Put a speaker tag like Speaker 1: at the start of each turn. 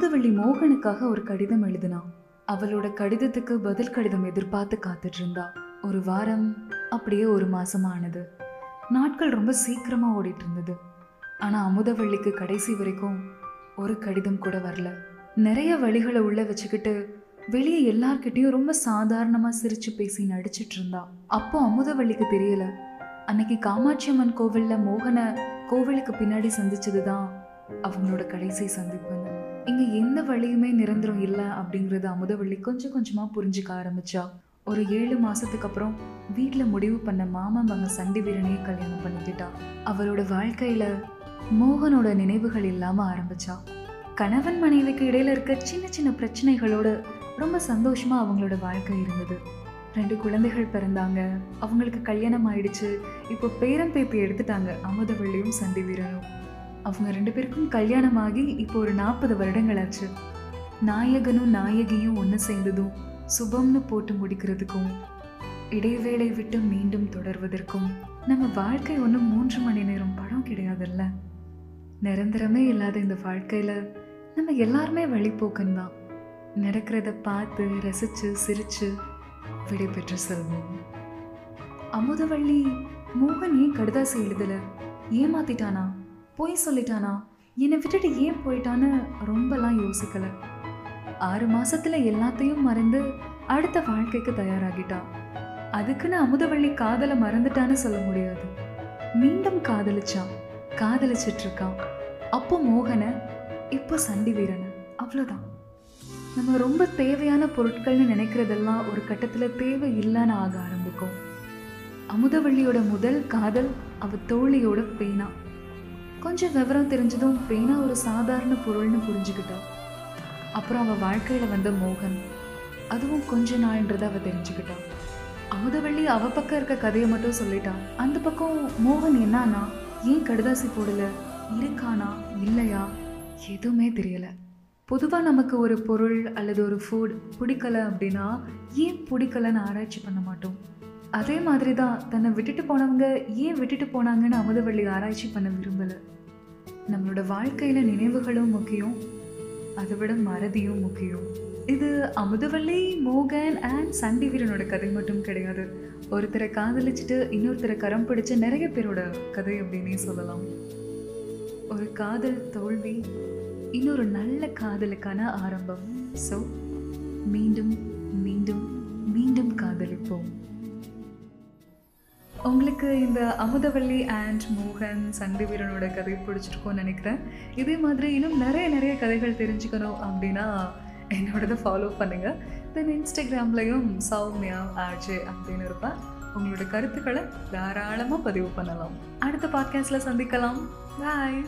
Speaker 1: அமுதவள்ளி மோகனுக்காக ஒரு கடிதம் எழுதினா அவளோட கடிதத்துக்கு பதில் கடிதம் எதிர்பார்த்து காத்துட்டு இருந்தா ஒரு வாரம் அப்படியே ஒரு மாசமானது. நாட்கள் ரொம்ப சீக்கிரமா ஓடிட்டு இருந்தது ஆனா அமுதவள்ளிக்கு கடைசி வரைக்கும் ஒரு கடிதம் கூட வரல. நிறைய வழிகளை உள்ள வச்சுக்கிட்டு வெளியே எல்லார்கிட்டையும் ரொம்ப சாதாரணமா சிரிச்சு பேசி நடிச்சிட்டு இருந்தா அப்போ அமுதவள்ளிக்கு தெரியல அன்னைக்கு காமாட்சி அம்மன் கோவில்ல மோகனை கோவிலுக்கு பின்னாடி சந்திச்சதுதான் அவங்களோட கடைசி சந்திப்புன்னு. இங்கே எந்த வழியுமே நிரந்தரம் இல்லை அப்படிங்கறது அமுதவள்ளி கொஞ்சம் கொஞ்சமா புரிஞ்சுக்க ஆரம்பிச்சா. ஒரு ஏழு மாசத்துக்கு அப்புறம் வீட்டில் முடிவு பண்ண மாமா மகன் சண்டி வீரனையே கல்யாணம் பண்ணிக்கிட்டா. அவரோட வாழ்க்கையில மோகனோட நினைவுகள் இல்லாம ஆரம்பிச்சா. கணவன் மனைவிக்கு இடையில இருக்க சின்ன சின்ன பிரச்சனைகளோட ரொம்ப சந்தோஷமா அவங்களோட வாழ்க்கை இருந்தது. ரெண்டு குழந்தைகள் பிறந்தாங்க. அவங்களுக்கு கல்யாணம் ஆயிடுச்சு. இப்போ பேரம் பேத்தி எடுத்துட்டாங்க. அமுதவள்ளியும் சண்டி வீரனும் அவங்க ரெண்டு பேருக்கும் கல்யாணம் ஆகி இப்போ ஒரு நாற்பது வருடங்கள் ஆச்சு நாயகனும் நாயகியும் ஒன்று சேர்ந்ததும் சுபம்னு போட்டு முடிக்கிறதுக்கும் இடைவேளை விட்டு மீண்டும் தொடர்வதற்கும் நம்ம வாழ்க்கை ஒன்றும் மூன்று மணி நேரம் படம் கிடையாதுல்ல. நிரந்தரமே இல்லாத இந்த வாழ்க்கையில நம்ம எல்லாருமே வழிபோக்கன் தான். நடக்கிறத பார்த்து ரசிச்சு சிரிச்சு விடைபெற்று செல்வோம். அமுதவள்ளி மோகன் ஏன் கடுதாசி எழுதலை? ஏமாத்திட்டானா? போய் சொல்லிட்டானா? என்னை விட்டுட்டு ஏன் போயிட்டான்னு ரொம்பலாம் யோசிக்கல. ஆறு மாசத்துல எல்லாத்தையும் மறந்து அடுத்த வாழ்க்கைக்கு தயாராகிட்டா. அதுக்குன்னு அமுதவள்ளி காதலை மறந்துட்டான்னு சொல்ல முடியாது. மீண்டும் காதலிச்சான் காதலிச்சிட்டு இருக்கான் அப்போ மோகனை இப்போ சண்டி வீரனை. அவ்வளோதான். நம்ம ரொம்ப தேவையான பொருட்கள்னு நினைக்கிறதெல்லாம் ஒரு கட்டத்தில் தேவை இல்லைன்னு ஆக ஆரம்பிக்கும். அமுதவள்ளியோட முதல் காதல் அவ தோழியோட பேனா. கொஞ்சம் விவரம் தெரிஞ்சதும் பேனா ஒரு சாதாரண பொருள்னு புரிஞ்சுக்கிட்டா அப்புறம் அவள் வாழ்க்கையில் வந்த மோகன் அதுவும் கொஞ்ச நாள்ன்றதை அவள் தெரிஞ்சுக்கிட்டான். அமுதவள்ளி அவ பக்கம் இருக்க கதையை மட்டும் சொல்லிட்டான். அந்த பக்கம் மோகன் என்னானா ஏன் கடுதாசி போடல? இருக்கானா? இல்லையா? எதுவுமே தெரியல. பொதுவாக நமக்கு ஒரு பொருள் அல்லது ஒரு ஃபுட் பிடிக்கல அப்படின்னா ஏன் பிடிக்கலன்னு ஆராய்ச்சி பண்ண மாட்டோம். அதே மாதிரி தான் தன்னை விட்டுட்டு போனவங்க ஏன் விட்டுட்டு போனாங்கன்னு அமுதவள்ளி ஆராய்ச்சி பண்ண விரும்பலை. நம்மளோட வாழ்க்கையில் நினைவுகளும் முக்கியம் அதை விட மறதியும் முக்கியம். இது அமுதவள்ளி மோகன் அண்ட் சண்டி வீரனோட கதை மட்டும் கிடையாது. ஒருத்தரை காதலிச்சுட்டு இன்னொருத்தரை கரம் பிடிச்ச நிறைய பேரோட கதை அப்படின்னே சொல்லலாம். ஒரு காதல் தோல்வி இன்னொரு நல்ல காதலுக்கான ஆரம்பம். ஸோ மீண்டும் மீண்டும் மீண்டும் காதலிப்போம். உங்களுக்கு இந்த அமுதவள்ளி அண்ட் மோகன் சண்டி வீரனோட கதை பிடிச்சிருக்கோன்னு நினைக்கிறேன். இதே மாதிரி இன்னும் நிறைய நிறைய கதைகள் தெரிஞ்சுக்கணும் அப்படின்னா என்னோடதை ஃபாலோ பண்ணுங்கள் தென் இன்ஸ்டாகிராம்லேயும் சௌமியா ஆர்ஜே அப்படின்னு இருப்பேன் உங்களோட கருத்துக்களை தாராளமாக பதிவு பண்ணலாம். அடுத்த பாட்காஸ்டில் சந்திக்கலாம். பாய்